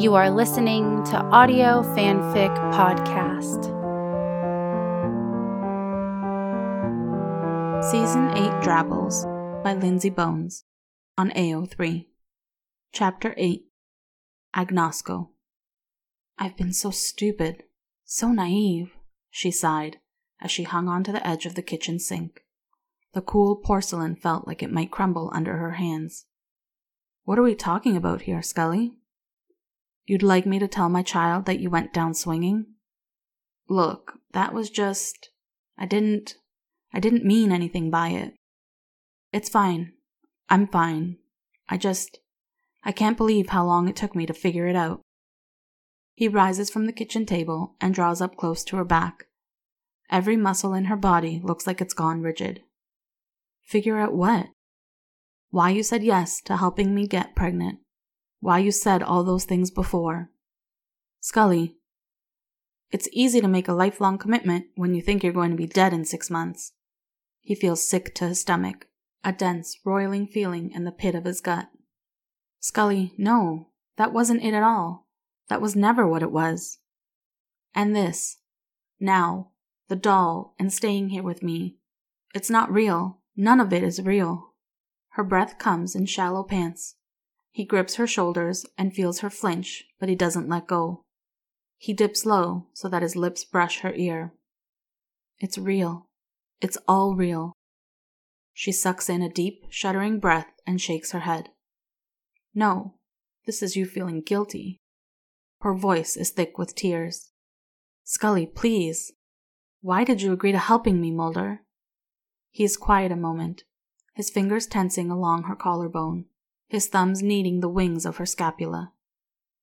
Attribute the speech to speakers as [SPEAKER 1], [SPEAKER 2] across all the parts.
[SPEAKER 1] You are listening to Audio Fanfic Podcast.
[SPEAKER 2] Season 8 Drabbles by Lindsay Bones on AO3. Chapter 8 Agnosco. I've been so stupid, so naive, she sighed as she hung onto the edge of the kitchen sink. The cool porcelain felt like it might crumble under her hands. What are we talking about here, Scully? You'd like me to tell my child that you went down swinging? Look, that was just. I didn't. I didn't mean anything by it. It's fine. I'm fine. I just. I can't believe how long it took me to figure it out. He rises from the kitchen table and draws up close to her back. Every muscle in her body looks like it's gone rigid. Figure out what? Why you said yes to helping me get pregnant. Why you said all those things before. Scully, it's easy to make a lifelong commitment when you think you're going to be dead in six months. He feels sick to his stomach, a dense, roiling feeling in the pit of his gut. Scully, no, that wasn't it at all. That was never what it was. And this, now, the doll, and staying here with me. It's not real. None of it is real. Her breath comes in shallow pants. He grips her shoulders and feels her flinch, but he doesn't let go. He dips low so that his lips brush her ear. It's real. It's all real. She sucks in a deep, shuddering breath and shakes her head. No, this is you feeling guilty. Her voice is thick with tears. Scully, please. Why did you agree to helping me, Mulder? He is quiet a moment, his fingers tensing along her collarbone, his thumbs kneading the wings of her scapula.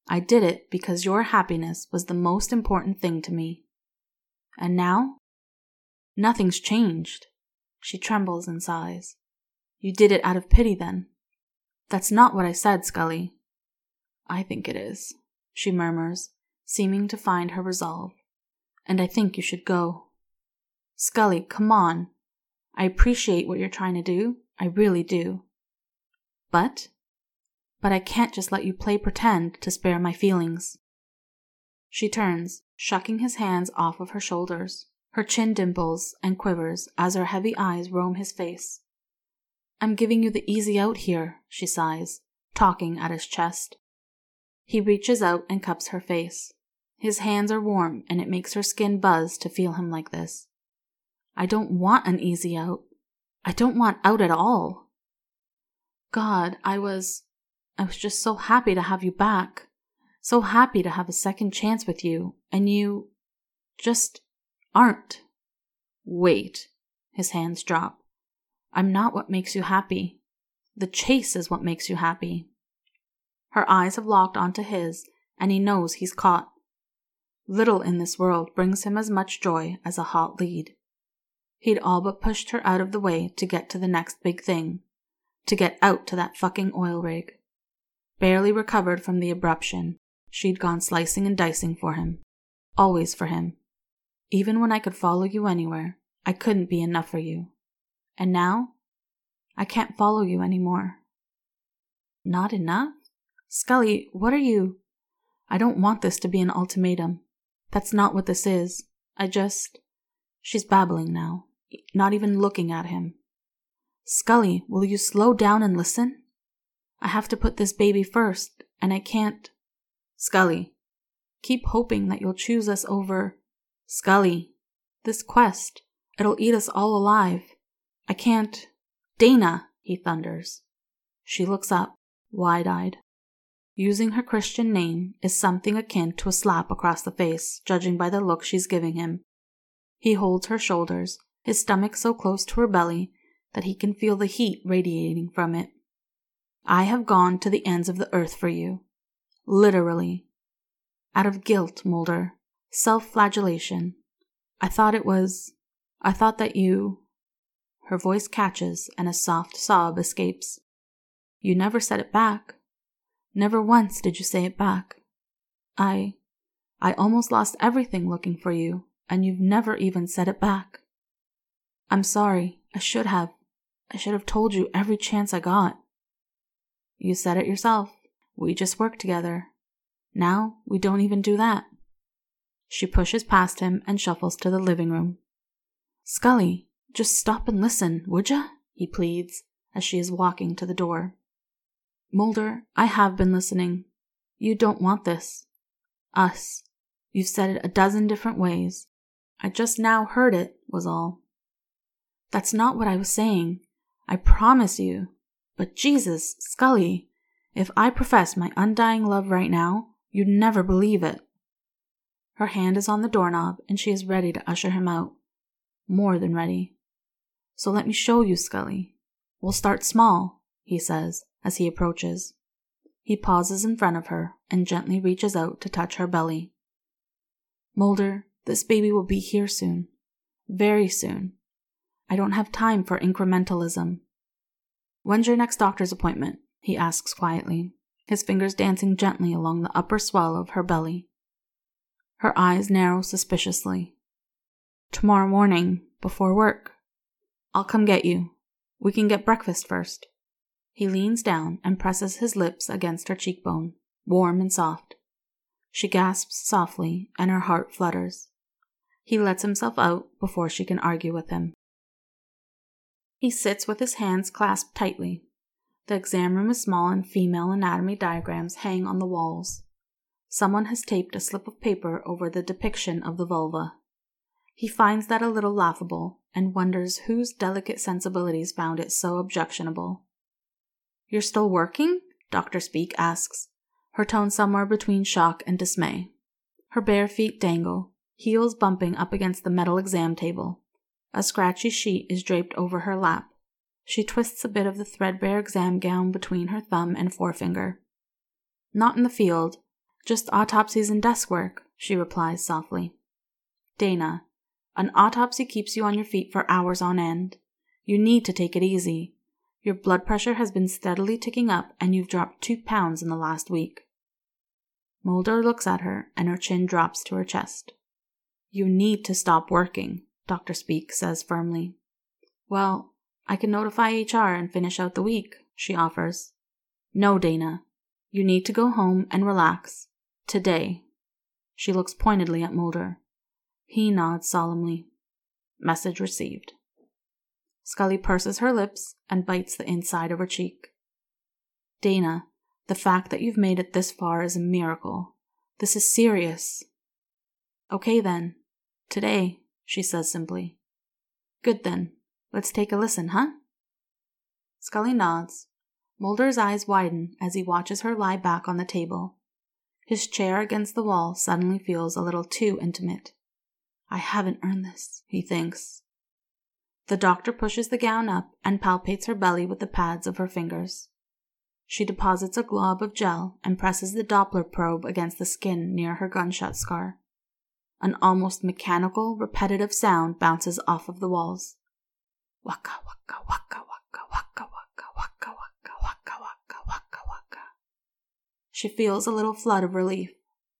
[SPEAKER 2] I did it because your happiness was the most important thing to me. And now? Nothing's changed. She trembles and sighs. You did it out of pity then. That's not what I said, Scully. I think it is, she murmurs, seeming to find her resolve. And I think you should go. Scully, come on. I appreciate what you're trying to do. I really do. But, but I can't just let you play pretend to spare my feelings. She turns, shucking his hands off of her shoulders. Her chin dimples and quivers as her heavy eyes roam his face. I'm giving you the easy out here, she sighs, talking at his chest. He reaches out and cups her face. His hands are warm and it makes her skin buzz to feel him like this. I don't want an easy out. I don't want out at all. God, I was. I was just so happy to have you back. So happy to have a second chance with you, and you. just aren't. Wait. His hands drop. I'm not what makes you happy. The chase is what makes you happy. Her eyes have locked onto his, and he knows he's caught. Little in this world brings him as much joy as a hot lead. He'd all but pushed her out of the way to get to the next big thing, to get out to that fucking oil rig. Barely recovered from the abruption, she'd gone slicing and dicing for him. Always for him. Even when I could follow you anywhere, I couldn't be enough for you. And now? I can't follow you anymore. Not enough? Scully, what are you? I don't want this to be an ultimatum. That's not what this is. I just. She's babbling now not even looking at him. Scully, will you slow down and listen? I have to put this baby first, and I can't. Scully, keep hoping that you'll choose us over. Scully, this quest, it'll eat us all alive. I can't. Dana, he thunders. She looks up, wide eyed. Using her Christian name is something akin to a slap across the face, judging by the look she's giving him. He holds her shoulders, his stomach so close to her belly that he can feel the heat radiating from it. I have gone to the ends of the earth for you. Literally. Out of guilt, Mulder. Self flagellation. I thought it was. I thought that you. Her voice catches and a soft sob escapes. You never said it back. Never once did you say it back. I. I almost lost everything looking for you, and you've never even said it back. I'm sorry. I should have. I should have told you every chance I got. You said it yourself. We just work together. Now we don't even do that. She pushes past him and shuffles to the living room. Scully, just stop and listen, would ya? he pleads as she is walking to the door. Mulder, I have been listening. You don't want this. Us. You've said it a dozen different ways. I just now heard it, was all. That's not what I was saying. I promise you. But Jesus, Scully, if I profess my undying love right now, you'd never believe it. Her hand is on the doorknob and she is ready to usher him out. More than ready. So let me show you, Scully. We'll start small, he says as he approaches. He pauses in front of her and gently reaches out to touch her belly. Mulder, this baby will be here soon. Very soon. I don't have time for incrementalism. When's your next doctor's appointment? he asks quietly, his fingers dancing gently along the upper swell of her belly. Her eyes narrow suspiciously. Tomorrow morning, before work. I'll come get you. We can get breakfast first. He leans down and presses his lips against her cheekbone, warm and soft. She gasps softly, and her heart flutters. He lets himself out before she can argue with him. He sits with his hands clasped tightly. The exam room is small and female anatomy diagrams hang on the walls. Someone has taped a slip of paper over the depiction of the vulva. He finds that a little laughable and wonders whose delicate sensibilities found it so objectionable. You're still working? Dr. Speak asks, her tone somewhere between shock and dismay. Her bare feet dangle, heels bumping up against the metal exam table. A scratchy sheet is draped over her lap. She twists a bit of the threadbare exam gown between her thumb and forefinger. Not in the field, just autopsies and desk work, she replies softly. Dana, an autopsy keeps you on your feet for hours on end. You need to take it easy. Your blood pressure has been steadily ticking up, and you've dropped two pounds in the last week. Mulder looks at her, and her chin drops to her chest. You need to stop working, Dr. Speak says firmly. Well, I can notify HR and finish out the week, she offers. No, Dana. You need to go home and relax. Today. She looks pointedly at Mulder. He nods solemnly. Message received. Scully purses her lips and bites the inside of her cheek. Dana, the fact that you've made it this far is a miracle. This is serious. Okay then. Today, she says simply. Good then. Let's take a listen, huh? Scully nods. Mulder's eyes widen as he watches her lie back on the table. His chair against the wall suddenly feels a little too intimate. I haven't earned this, he thinks. The doctor pushes the gown up and palpates her belly with the pads of her fingers. She deposits a glob of gel and presses the Doppler probe against the skin near her gunshot scar. An almost mechanical, repetitive sound bounces off of the walls. Waka waka waka waka waka waka waka waka waka waka waka waka. She feels a little flood of relief.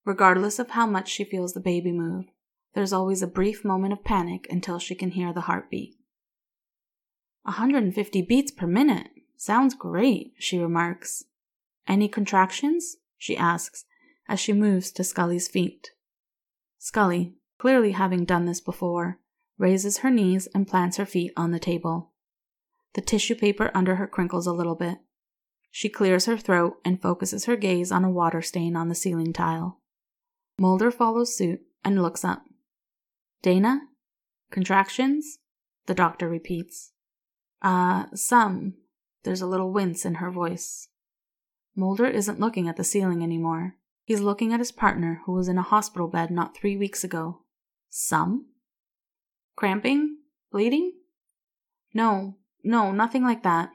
[SPEAKER 2] Regardless of how much she feels the baby move, there's always a brief moment of panic until she can hear the heartbeat. 150 beats per minute. Sounds great, she remarks. Any contractions? she asks as she moves to Scully's feet. Scully, clearly having done this before, raises her knees and plants her feet on the table. The tissue paper under her crinkles a little bit. She clears her throat and focuses her gaze on a water stain on the ceiling tile. Mulder follows suit and looks up. Dana? Contractions? The doctor repeats. Uh, some. There's a little wince in her voice. Mulder isn't looking at the ceiling anymore. He's looking at his partner who was in a hospital bed not three weeks ago. Some? Cramping? Bleeding? No, no, nothing like that.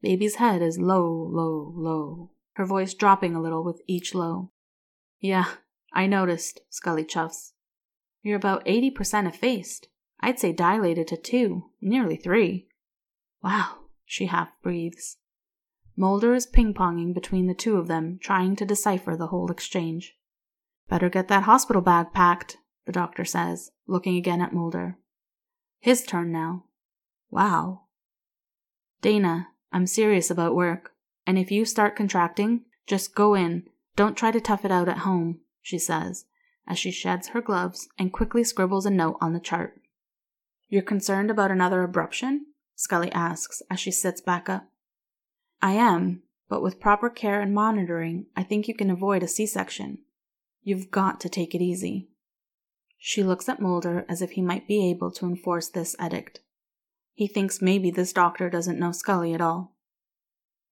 [SPEAKER 2] Baby's head is low, low, low, her voice dropping a little with each low. Yeah, I noticed, Scully chuffs. You're about 80% effaced. I'd say dilated to two, nearly three. Wow, she half breathes. Mulder is ping ponging between the two of them, trying to decipher the whole exchange. Better get that hospital bag packed, the doctor says, looking again at Mulder. His turn now. Wow. Dana, I'm serious about work, and if you start contracting, just go in Don't try to tough it out at home, she says, as she sheds her gloves and quickly scribbles a note on the chart. You're concerned about another abruption? Scully asks as she sits back up. I am, but with proper care and monitoring, I think you can avoid a C section. You've got to take it easy. She looks at Mulder as if he might be able to enforce this edict. He thinks maybe this doctor doesn't know Scully at all.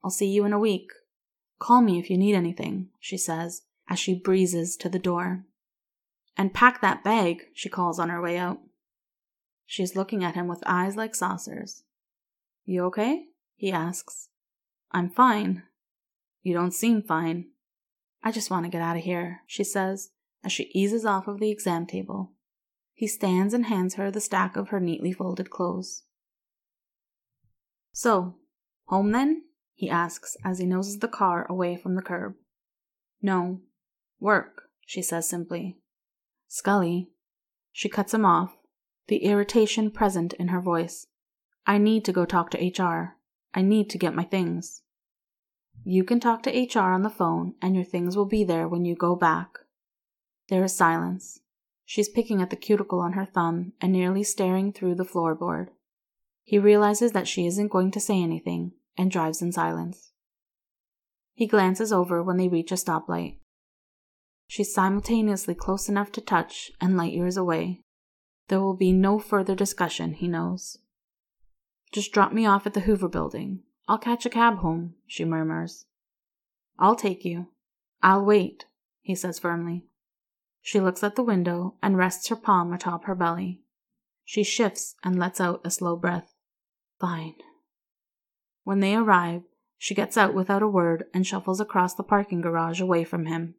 [SPEAKER 2] I'll see you in a week. Call me if you need anything, she says as she breezes to the door. And pack that bag, she calls on her way out. She is looking at him with eyes like saucers. You okay? he asks. I'm fine. You don't seem fine. I just want to get out of here, she says as she eases off of the exam table. He stands and hands her the stack of her neatly folded clothes. So, home then? he asks as he noses the car away from the curb. No, work, she says simply. Scully. She cuts him off, the irritation present in her voice. I need to go talk to HR. I need to get my things. You can talk to HR on the phone, and your things will be there when you go back. There is silence. She's picking at the cuticle on her thumb and nearly staring through the floorboard. He realizes that she isn't going to say anything and drives in silence. He glances over when they reach a stoplight. She's simultaneously close enough to touch and light years away. There will be no further discussion, he knows. Just drop me off at the Hoover building. I'll catch a cab home, she murmurs. I'll take you. I'll wait, he says firmly. She looks at the window and rests her palm atop her belly. She shifts and lets out a slow breath. Fine. When they arrive, she gets out without a word and shuffles across the parking garage away from him.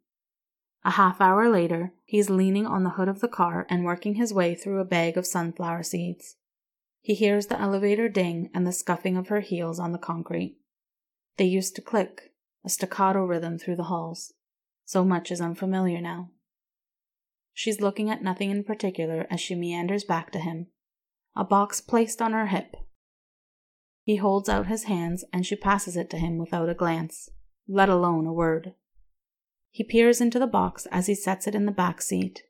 [SPEAKER 2] A half hour later, he's leaning on the hood of the car and working his way through a bag of sunflower seeds. He hears the elevator ding and the scuffing of her heels on the concrete. They used to click, a staccato rhythm through the halls. So much is unfamiliar now. She's looking at nothing in particular as she meanders back to him, a box placed on her hip. He holds out his hands and she passes it to him without a glance, let alone a word. He peers into the box as he sets it in the back seat.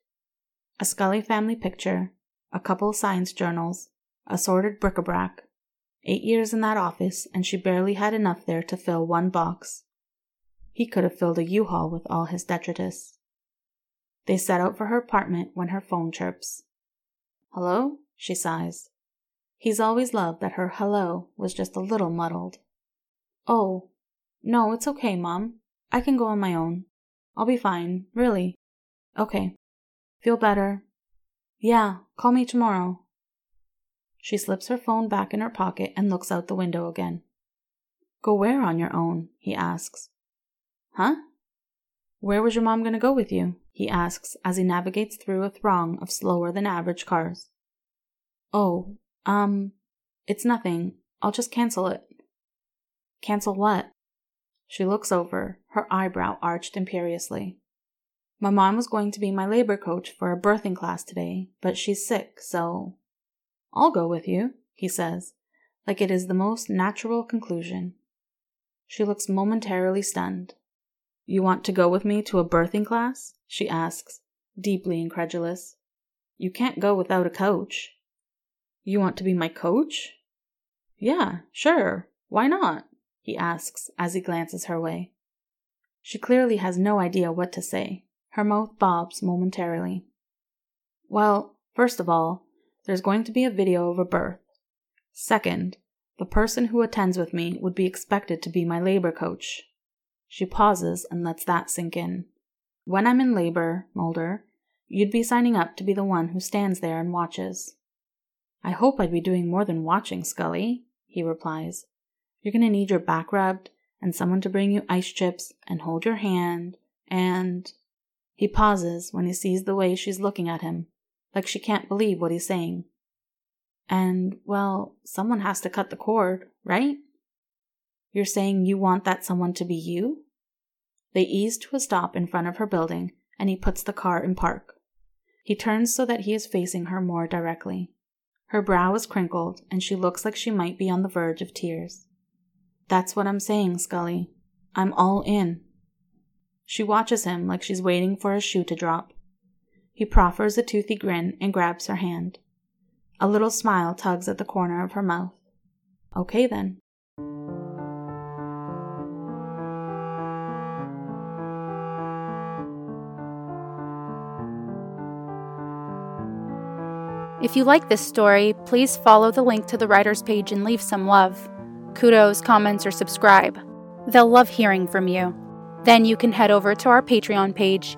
[SPEAKER 2] A Scully family picture, a couple science journals, assorted bric-a-brac. Eight years in that office, and she barely had enough there to fill one box. He could have filled a U-Haul with all his detritus. They set out for her apartment when her phone chirps. Hello? She sighs. He's always loved that her hello was just a little muddled. Oh, no, it's okay, Mom. I can go on my own. I'll be fine, really. Okay. Feel better? Yeah, call me tomorrow. She slips her phone back in her pocket and looks out the window again. Go where on your own? he asks. Huh? Where was your mom going to go with you? he asks as he navigates through a throng of slower than average cars. Oh, um, it's nothing. I'll just cancel it. Cancel what? She looks over, her eyebrow arched imperiously. My mom was going to be my labor coach for a birthing class today, but she's sick, so. I'll go with you, he says, like it is the most natural conclusion. She looks momentarily stunned. You want to go with me to a birthing class? she asks, deeply incredulous. You can't go without a coach. You want to be my coach? Yeah, sure. Why not? he asks as he glances her way. She clearly has no idea what to say. Her mouth bobs momentarily. Well, first of all, there's going to be a video of a birth. Second, the person who attends with me would be expected to be my labor coach. She pauses and lets that sink in. When I'm in labor, Mulder, you'd be signing up to be the one who stands there and watches. I hope I'd be doing more than watching, Scully, he replies. You're going to need your back rubbed and someone to bring you ice chips and hold your hand and. He pauses when he sees the way she's looking at him, like she can't believe what he's saying. And, well, someone has to cut the cord, right? You're saying you want that someone to be you? They ease to a stop in front of her building, and he puts the car in park. He turns so that he is facing her more directly. Her brow is crinkled, and she looks like she might be on the verge of tears. That's what I'm saying, Scully. I'm all in. She watches him like she's waiting for a shoe to drop. He proffers a toothy grin and grabs her hand. A little smile tugs at the corner of her mouth. Okay then.
[SPEAKER 1] If you like this story, please follow the link to the writer's page and leave some love. Kudos, comments, or subscribe. They'll love hearing from you. Then you can head over to our Patreon page